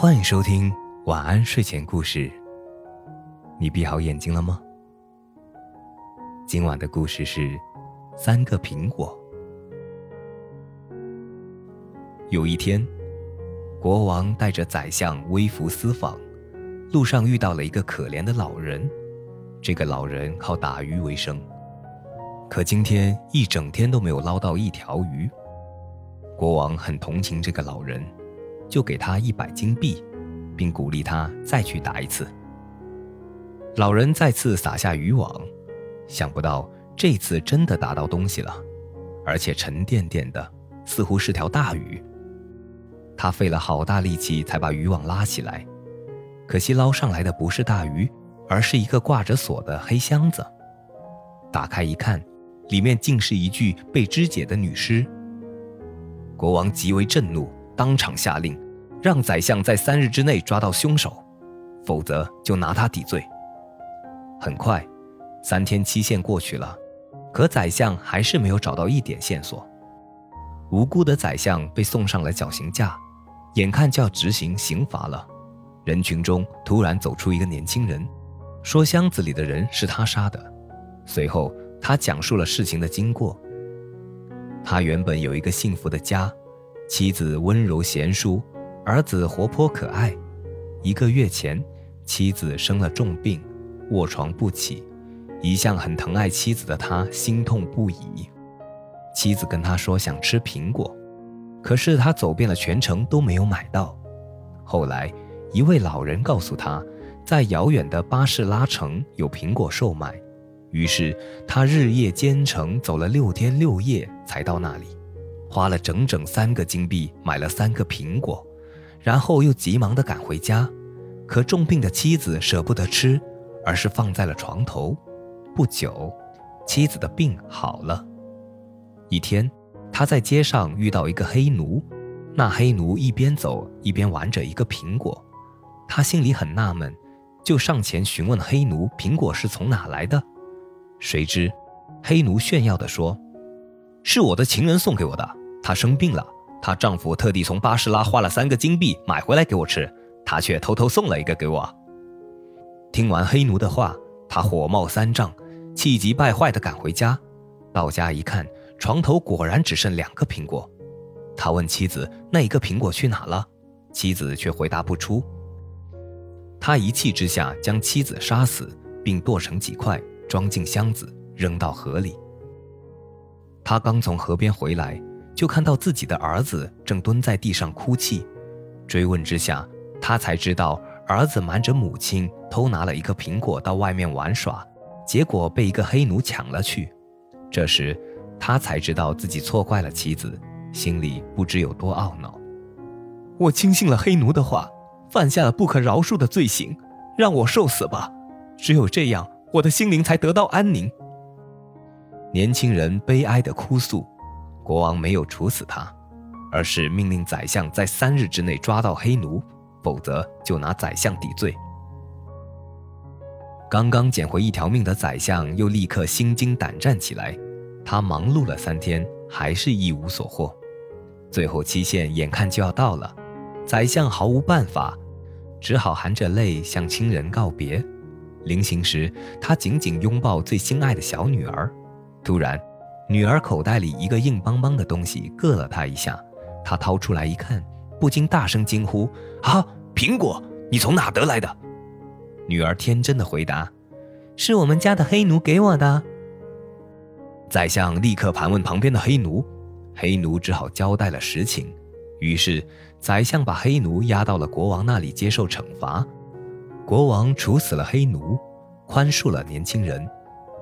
欢迎收听晚安睡前故事。你闭好眼睛了吗？今晚的故事是三个苹果。有一天，国王带着宰相微服私访，路上遇到了一个可怜的老人。这个老人靠打鱼为生，可今天一整天都没有捞到一条鱼。国王很同情这个老人。就给他一百金币，并鼓励他再去打一次。老人再次撒下渔网，想不到这次真的打到东西了，而且沉甸甸的，似乎是条大鱼。他费了好大力气才把渔网拉起来，可惜捞上来的不是大鱼，而是一个挂着锁的黑箱子。打开一看，里面竟是一具被肢解的女尸。国王极为震怒。当场下令，让宰相在三日之内抓到凶手，否则就拿他抵罪。很快，三天期限过去了，可宰相还是没有找到一点线索。无辜的宰相被送上了绞刑架，眼看就要执行刑罚了。人群中突然走出一个年轻人，说箱子里的人是他杀的。随后，他讲述了事情的经过。他原本有一个幸福的家。妻子温柔贤淑，儿子活泼可爱。一个月前，妻子生了重病，卧床不起。一向很疼爱妻子的他心痛不已。妻子跟他说想吃苹果，可是他走遍了全城都没有买到。后来，一位老人告诉他，在遥远的巴士拉城有苹果售卖。于是他日夜兼程，走了六天六夜才到那里。花了整整三个金币买了三个苹果，然后又急忙地赶回家。可重病的妻子舍不得吃，而是放在了床头。不久，妻子的病好了。一天，他在街上遇到一个黑奴，那黑奴一边走一边玩着一个苹果。他心里很纳闷，就上前询问黑奴苹果是从哪来的。谁知，黑奴炫耀地说：“是我的情人送给我的。”她生病了，她丈夫特地从巴士拉花了三个金币买回来给我吃，她却偷偷送了一个给我。听完黑奴的话，他火冒三丈，气急败坏地赶回家。到家一看，床头果然只剩两个苹果。他问妻子：“那一个苹果去哪了？”妻子却回答不出。他一气之下将妻子杀死，并剁成几块，装进箱子，扔到河里。他刚从河边回来。就看到自己的儿子正蹲在地上哭泣，追问之下，他才知道儿子瞒着母亲偷拿了一个苹果到外面玩耍，结果被一个黑奴抢了去。这时，他才知道自己错怪了妻子，心里不知有多懊恼。我轻信了黑奴的话，犯下了不可饶恕的罪行，让我受死吧！只有这样，我的心灵才得到安宁。年轻人悲哀地哭诉。国王没有处死他，而是命令宰相在三日之内抓到黑奴，否则就拿宰相抵罪。刚刚捡回一条命的宰相又立刻心惊胆战起来，他忙碌了三天，还是一无所获。最后期限眼看就要到了，宰相毫无办法，只好含着泪向亲人告别。临行时，他紧紧拥抱最心爱的小女儿，突然。女儿口袋里一个硬邦邦的东西硌了她一下，她掏出来一看，不禁大声惊呼：“啊，苹果！你从哪得来的？”女儿天真的回答：“是我们家的黑奴给我的。”宰相立刻盘问旁边的黑奴，黑奴只好交代了实情。于是，宰相把黑奴押到了国王那里接受惩罚。国王处死了黑奴，宽恕了年轻人。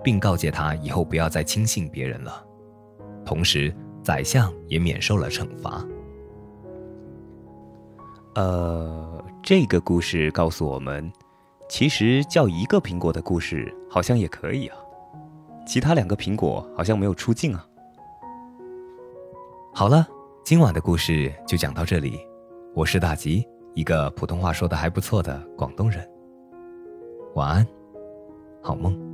并告诫他以后不要再轻信别人了，同时宰相也免受了惩罚。呃，这个故事告诉我们，其实叫一个苹果的故事好像也可以啊，其他两个苹果好像没有出镜啊。好了，今晚的故事就讲到这里，我是大吉，一个普通话说的还不错的广东人。晚安，好梦。